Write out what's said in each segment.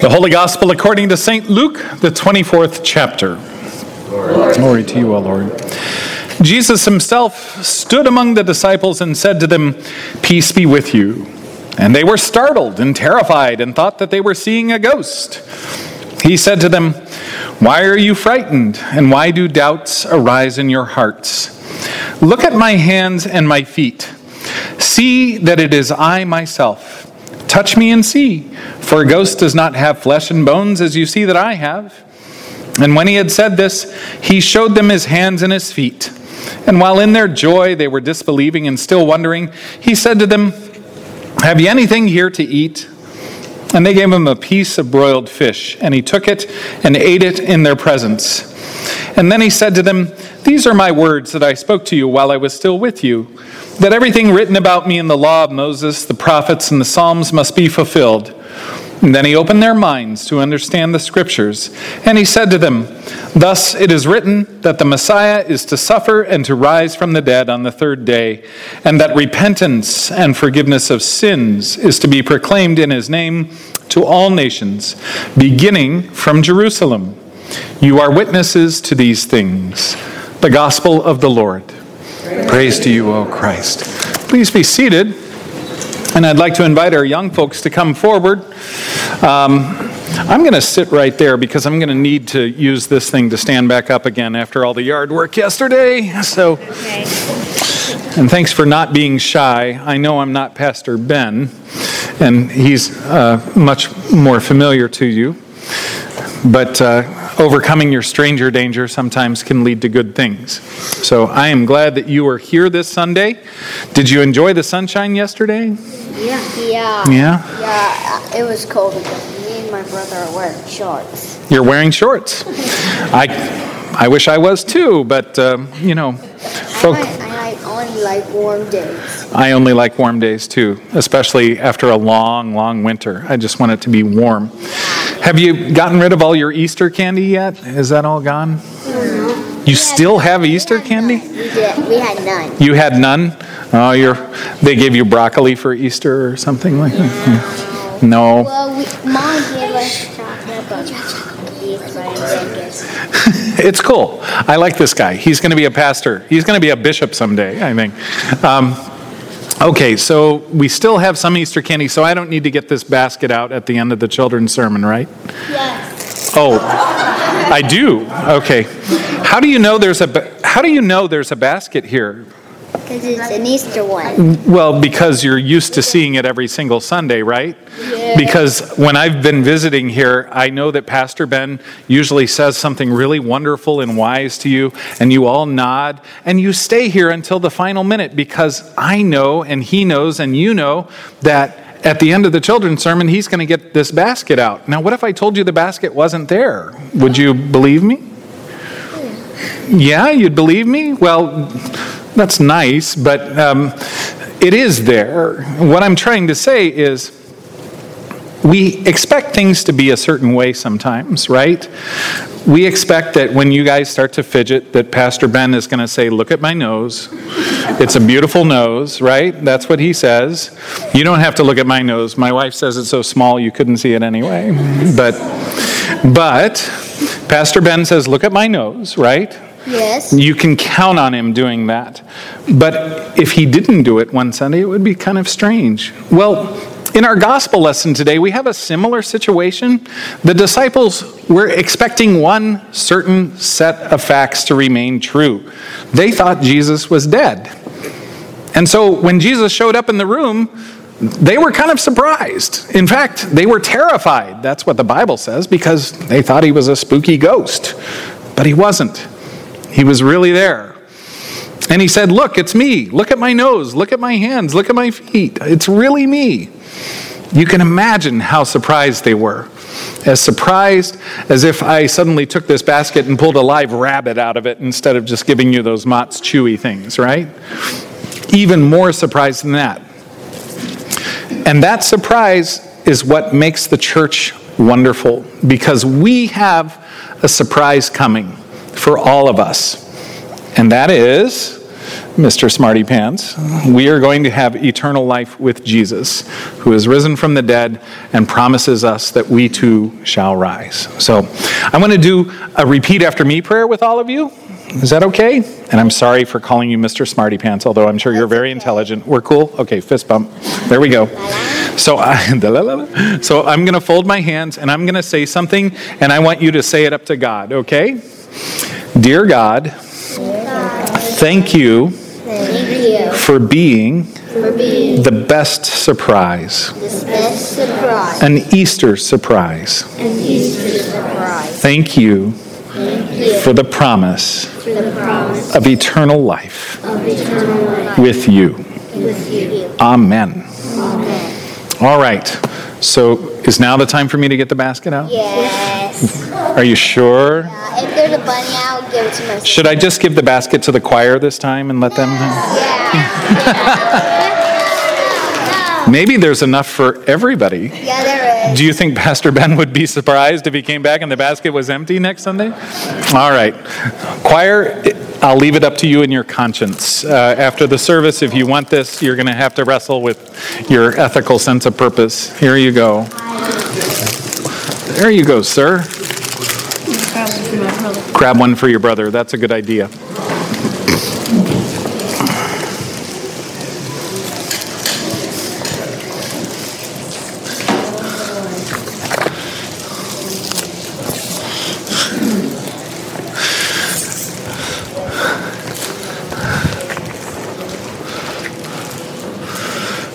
The Holy Gospel according to St. Luke, the 24th chapter. Glory to you, O Lord. Jesus himself stood among the disciples and said to them, Peace be with you. And they were startled and terrified and thought that they were seeing a ghost. He said to them, Why are you frightened? And why do doubts arise in your hearts? Look at my hands and my feet. See that it is I myself. Touch me and see, for a ghost does not have flesh and bones as you see that I have. And when he had said this, he showed them his hands and his feet. And while in their joy they were disbelieving and still wondering, he said to them, Have you anything here to eat? And they gave him a piece of broiled fish, and he took it and ate it in their presence. And then he said to them, These are my words that I spoke to you while I was still with you, that everything written about me in the law of Moses, the prophets, and the Psalms must be fulfilled. And then he opened their minds to understand the scriptures. And he said to them, Thus it is written that the Messiah is to suffer and to rise from the dead on the third day, and that repentance and forgiveness of sins is to be proclaimed in his name to all nations, beginning from Jerusalem. You are witnesses to these things. The gospel of the Lord. Praise to you, O Christ. Please be seated. And I'd like to invite our young folks to come forward. Um, I'm going to sit right there because I'm going to need to use this thing to stand back up again after all the yard work yesterday. So, Okay. and thanks for not being shy. I know I'm not Pastor Ben, and he's uh, much more familiar to you. But uh, overcoming your stranger danger sometimes can lead to good things. So I am glad that you are here this Sunday. Did you enjoy the sunshine yesterday? Yeah. Yeah. Yeah? Yeah, it was cold because me and my brother are wearing shorts. You're wearing shorts. I, I wish I was too, but um, you know, folk, I, I like only like warm days. I only like warm days too, especially after a long, long winter. I just want it to be warm. Have you gotten rid of all your Easter candy yet? Is that all gone? No. You still have Easter candy? We did. We had none. You had none? Oh, you're, they gave you broccoli for Easter or something like that? No. Well, we, mom gave us chocolate, but cookies, but I It's cool. I like this guy. He's going to be a pastor. He's going to be a bishop someday, I think. Um, okay, so we still have some Easter candy, so I don't need to get this basket out at the end of the children's sermon, right? Yes. Oh, I do. Okay. How do you know there's a ba- How do you know there's a basket here? Because it's an Easter one. Well, because you're used to seeing it every single Sunday, right? Yeah. Because when I've been visiting here, I know that Pastor Ben usually says something really wonderful and wise to you, and you all nod, and you stay here until the final minute because I know, and he knows, and you know that at the end of the children's sermon, he's going to get this basket out. Now, what if I told you the basket wasn't there? Would you believe me? Yeah, you'd believe me? Well, that's nice, but um, it is there. What I'm trying to say is we expect things to be a certain way sometimes, right? We expect that when you guys start to fidget, that Pastor Ben is going to say, Look at my nose. It's a beautiful nose, right? That's what he says. You don't have to look at my nose. My wife says it's so small you couldn't see it anyway. But, but Pastor Ben says, Look at my nose, right? Yes. You can count on him doing that. But if he didn't do it one Sunday, it would be kind of strange. Well, in our gospel lesson today, we have a similar situation. The disciples were expecting one certain set of facts to remain true. They thought Jesus was dead. And so when Jesus showed up in the room, they were kind of surprised. In fact, they were terrified. That's what the Bible says, because they thought he was a spooky ghost. But he wasn't. He was really there. And he said, Look, it's me. Look at my nose. Look at my hands. Look at my feet. It's really me. You can imagine how surprised they were. As surprised as if I suddenly took this basket and pulled a live rabbit out of it instead of just giving you those Mott's Chewy things, right? Even more surprised than that. And that surprise is what makes the church wonderful because we have a surprise coming for all of us. And that is Mr. Smarty Pants. We are going to have eternal life with Jesus, who is risen from the dead and promises us that we too shall rise. So I'm going to do a repeat after me prayer with all of you. Is that okay? And I'm sorry for calling you Mr. Smarty Pants, although I'm sure you're very intelligent. We're cool? Okay, fist bump. There we go. So, I, so I'm going to fold my hands and I'm going to say something, and I want you to say it up to God, okay? Dear God, thank you for being the best surprise, an Easter surprise. Thank you for the promise of eternal life with you. Amen. All right. So is now the time for me to get the basket out? Yes. Are you sure? Uh, if there's a bunny, I'll give it to my sister. Should I just give the basket to the choir this time and let them? Yeah. Maybe there's enough for everybody. Yeah, there is. Do you think Pastor Ben would be surprised if he came back and the basket was empty next Sunday? All right. Choir, I'll leave it up to you and your conscience. Uh, after the service, if you want this, you're going to have to wrestle with your ethical sense of purpose. Here you go. There you go, sir. Grab one for your brother. That's a good idea.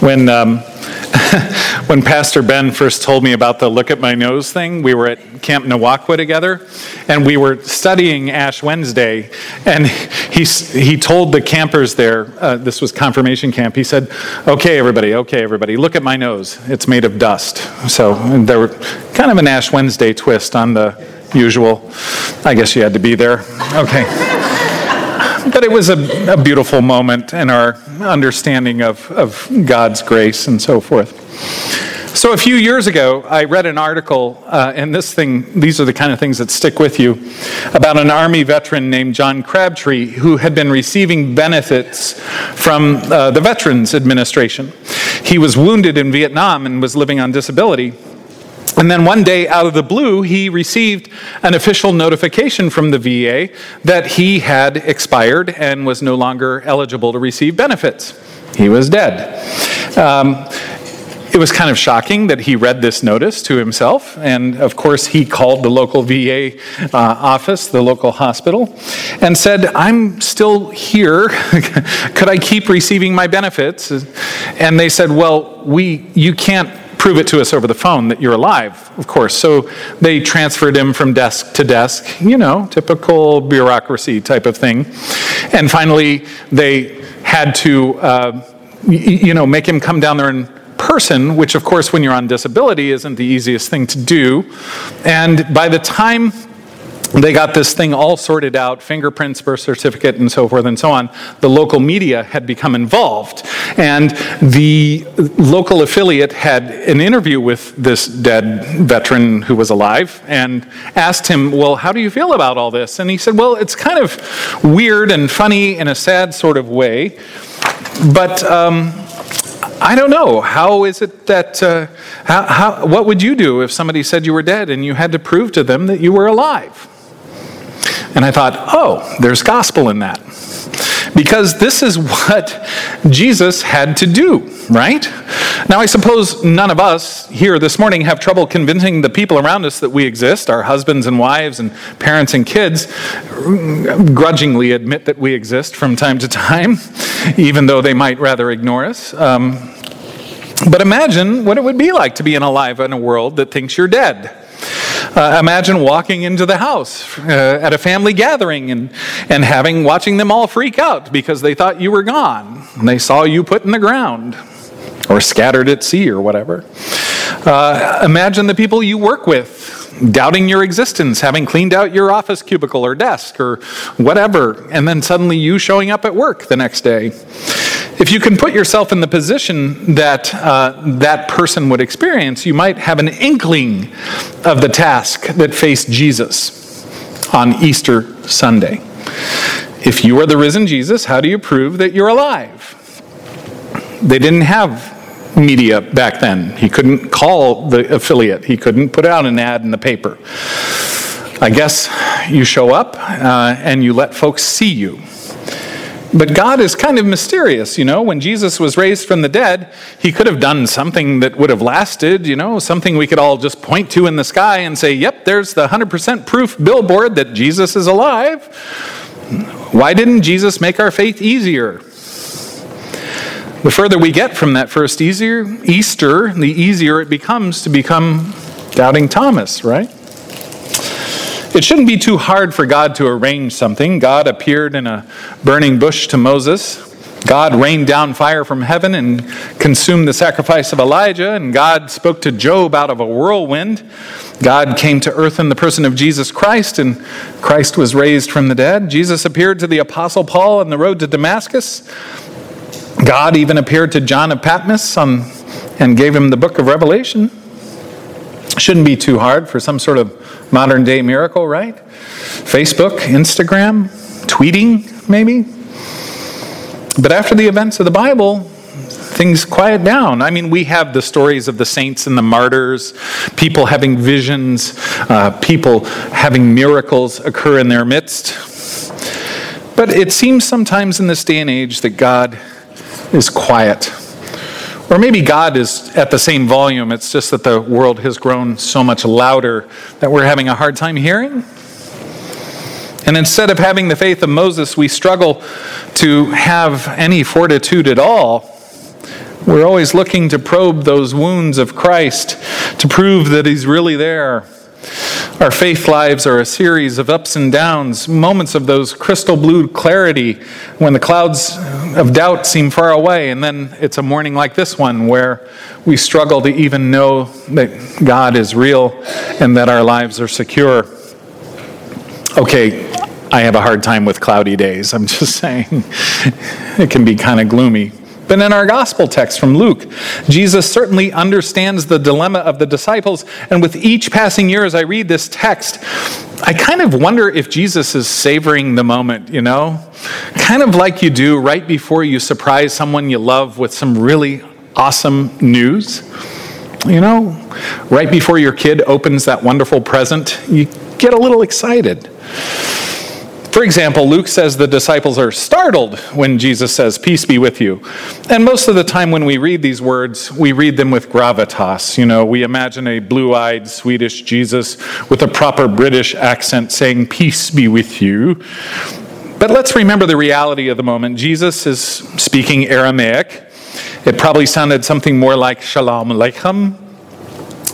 When, um, when Pastor Ben first told me about the look at my nose thing, we were at Camp Nawakwa together, and we were studying Ash Wednesday, and he, he told the campers there, uh, this was confirmation camp, he said, okay, everybody, okay, everybody, look at my nose. It's made of dust. So there were kind of an Ash Wednesday twist on the usual, I guess you had to be there. Okay. But it was a, a beautiful moment in our understanding of, of God's grace and so forth. So, a few years ago, I read an article, uh, and this thing, these are the kind of things that stick with you, about an Army veteran named John Crabtree who had been receiving benefits from uh, the Veterans Administration. He was wounded in Vietnam and was living on disability. And then one day, out of the blue, he received an official notification from the VA that he had expired and was no longer eligible to receive benefits. He was dead. Um, it was kind of shocking that he read this notice to himself, and of course, he called the local VA uh, office, the local hospital, and said, I'm still here. Could I keep receiving my benefits? And they said, Well, we, you can't prove it to us over the phone that you're alive, of course. So they transferred him from desk to desk, you know, typical bureaucracy type of thing. And finally, they had to, uh, you know, make him come down there in person, which, of course, when you're on disability, isn't the easiest thing to do. And by the time they got this thing all sorted out fingerprints, birth certificate, and so forth and so on. The local media had become involved. And the local affiliate had an interview with this dead veteran who was alive and asked him, Well, how do you feel about all this? And he said, Well, it's kind of weird and funny in a sad sort of way. But um, I don't know. How is it that, uh, how, how, what would you do if somebody said you were dead and you had to prove to them that you were alive? And I thought, oh, there's gospel in that. Because this is what Jesus had to do, right? Now, I suppose none of us here this morning have trouble convincing the people around us that we exist, our husbands and wives and parents and kids, grudgingly admit that we exist from time to time, even though they might rather ignore us. Um, but imagine what it would be like to be alive in a world that thinks you're dead. Uh, imagine walking into the house uh, at a family gathering and, and having watching them all freak out because they thought you were gone. And they saw you put in the ground or scattered at sea or whatever. Uh, imagine the people you work with doubting your existence, having cleaned out your office cubicle or desk or whatever, and then suddenly you showing up at work the next day. If you can put yourself in the position that uh, that person would experience, you might have an inkling of the task that faced Jesus on Easter Sunday. If you are the risen Jesus, how do you prove that you're alive? They didn't have media back then. He couldn't call the affiliate, he couldn't put out an ad in the paper. I guess you show up uh, and you let folks see you. But God is kind of mysterious, you know. When Jesus was raised from the dead, he could have done something that would have lasted, you know, something we could all just point to in the sky and say, yep, there's the 100% proof billboard that Jesus is alive. Why didn't Jesus make our faith easier? The further we get from that first easier, Easter, the easier it becomes to become doubting Thomas, right? It shouldn't be too hard for God to arrange something. God appeared in a burning bush to Moses. God rained down fire from heaven and consumed the sacrifice of Elijah, and God spoke to Job out of a whirlwind. God came to earth in the person of Jesus Christ, and Christ was raised from the dead. Jesus appeared to the Apostle Paul on the road to Damascus. God even appeared to John of Patmos on, and gave him the book of Revelation. Shouldn't be too hard for some sort of modern day miracle, right? Facebook, Instagram, tweeting, maybe. But after the events of the Bible, things quiet down. I mean, we have the stories of the saints and the martyrs, people having visions, uh, people having miracles occur in their midst. But it seems sometimes in this day and age that God is quiet. Or maybe God is at the same volume, it's just that the world has grown so much louder that we're having a hard time hearing. And instead of having the faith of Moses, we struggle to have any fortitude at all. We're always looking to probe those wounds of Christ to prove that He's really there. Our faith lives are a series of ups and downs, moments of those crystal blue clarity when the clouds of doubt seem far away, and then it's a morning like this one where we struggle to even know that God is real and that our lives are secure. Okay, I have a hard time with cloudy days. I'm just saying it can be kind of gloomy. But in our gospel text from Luke, Jesus certainly understands the dilemma of the disciples. And with each passing year, as I read this text, I kind of wonder if Jesus is savoring the moment, you know? Kind of like you do right before you surprise someone you love with some really awesome news. You know, right before your kid opens that wonderful present, you get a little excited. For example, Luke says the disciples are startled when Jesus says, Peace be with you. And most of the time when we read these words, we read them with gravitas. You know, we imagine a blue eyed Swedish Jesus with a proper British accent saying, Peace be with you. But let's remember the reality of the moment. Jesus is speaking Aramaic. It probably sounded something more like Shalom Aleichem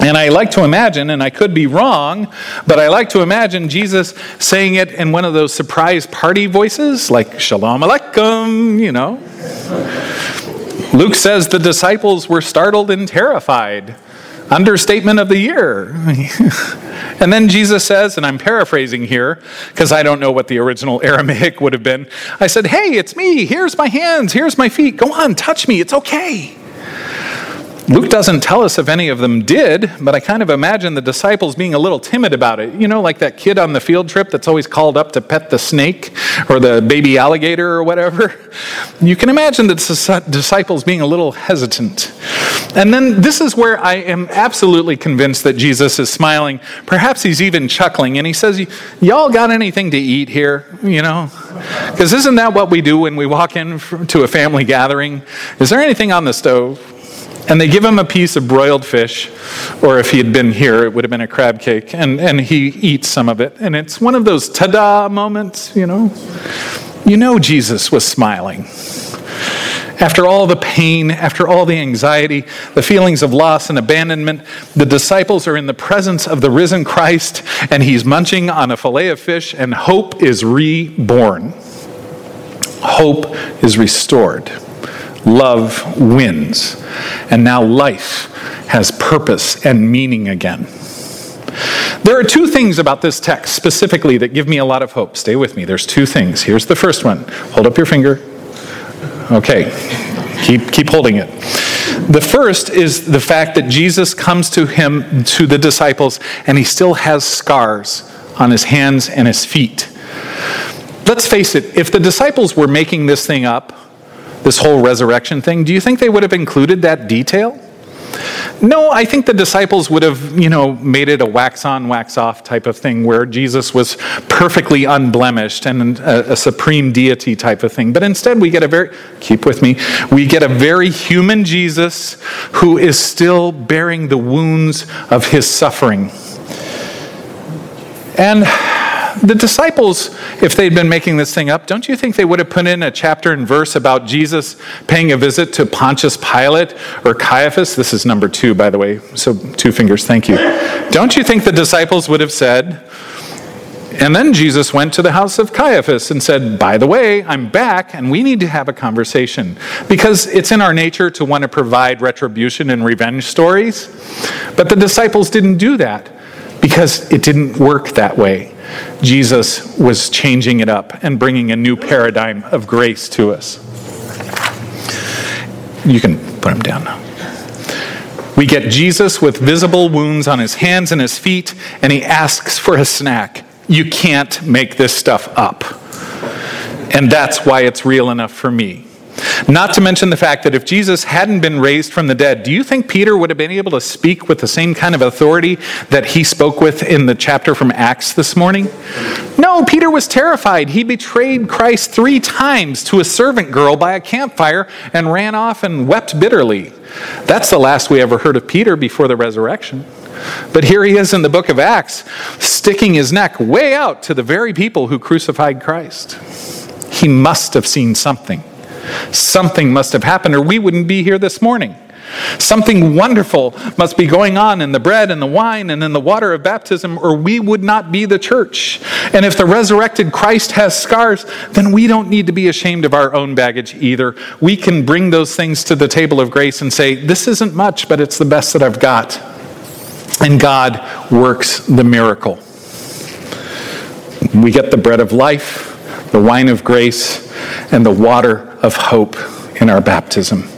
and I like to imagine, and I could be wrong, but I like to imagine Jesus saying it in one of those surprise party voices, like Shalom Aleichem, you know. Luke says the disciples were startled and terrified. Understatement of the year. and then Jesus says, and I'm paraphrasing here because I don't know what the original Aramaic would have been. I said, Hey, it's me. Here's my hands. Here's my feet. Go on, touch me. It's okay. Luke doesn't tell us if any of them did, but I kind of imagine the disciples being a little timid about it. You know, like that kid on the field trip that's always called up to pet the snake or the baby alligator or whatever. You can imagine the disciples being a little hesitant. And then this is where I am absolutely convinced that Jesus is smiling. Perhaps he's even chuckling and he says, Y'all got anything to eat here? You know? Because isn't that what we do when we walk in to a family gathering? Is there anything on the stove? And they give him a piece of broiled fish, or if he had been here, it would have been a crab cake. And, and he eats some of it. And it's one of those ta da moments, you know? You know Jesus was smiling. After all the pain, after all the anxiety, the feelings of loss and abandonment, the disciples are in the presence of the risen Christ, and he's munching on a fillet of fish, and hope is reborn. Hope is restored love wins. And now life has purpose and meaning again. There are two things about this text specifically that give me a lot of hope. Stay with me. There's two things. Here's the first one. Hold up your finger. Okay. Keep keep holding it. The first is the fact that Jesus comes to him to the disciples and he still has scars on his hands and his feet let's face it, if the disciples were making this thing up, this whole resurrection thing, do you think they would have included that detail? No, I think the disciples would have, you know, made it a wax on, wax off type of thing where Jesus was perfectly unblemished and a, a, supreme deity type of thing. But instead, we get a very, keep with me, we get a very human Jesus who is still bearing the wounds of his suffering. And the disciples, if they'd been making this thing up, don't you think they would have put in a chapter and verse about Jesus paying a visit to Pontius Pilate or Caiaphas? This is number two, by the way, so two fingers, thank you. Don't you think the disciples would have said, and then Jesus went to the house of Caiaphas and said, By the way, I'm back and we need to have a conversation. Because it's in our nature to want to provide retribution and revenge stories. But the disciples didn't do that because it didn't work that way. Jesus was changing it up and bringing a new paradigm of grace to us. You can put him down now. We get Jesus with visible wounds on his hands and his feet, and he asks for a snack. You can't make this stuff up. And that's why it's real enough for me. Not to mention the fact that if Jesus hadn't been raised from the dead, do you think Peter would have been able to speak with the same kind of authority that he spoke with in the chapter from Acts this morning? No, Peter was terrified. He betrayed Christ three times to a servant girl by a campfire and ran off and wept bitterly. That's the last we ever heard of Peter before the resurrection. But here he is in the book of Acts, sticking his neck way out to the very people who crucified Christ. He must have seen something. Something must have happened, or we wouldn't be here this morning. Something wonderful must be going on in the bread and the wine and in the water of baptism, or we would not be the church. And if the resurrected Christ has scars, then we don't need to be ashamed of our own baggage either. We can bring those things to the table of grace and say, This isn't much, but it's the best that I've got. And God works the miracle. We get the bread of life, the wine of grace, and the water of hope in our baptism.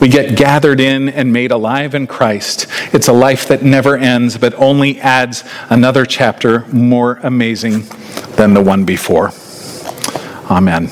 We get gathered in and made alive in Christ. It's a life that never ends, but only adds another chapter more amazing than the one before. Amen.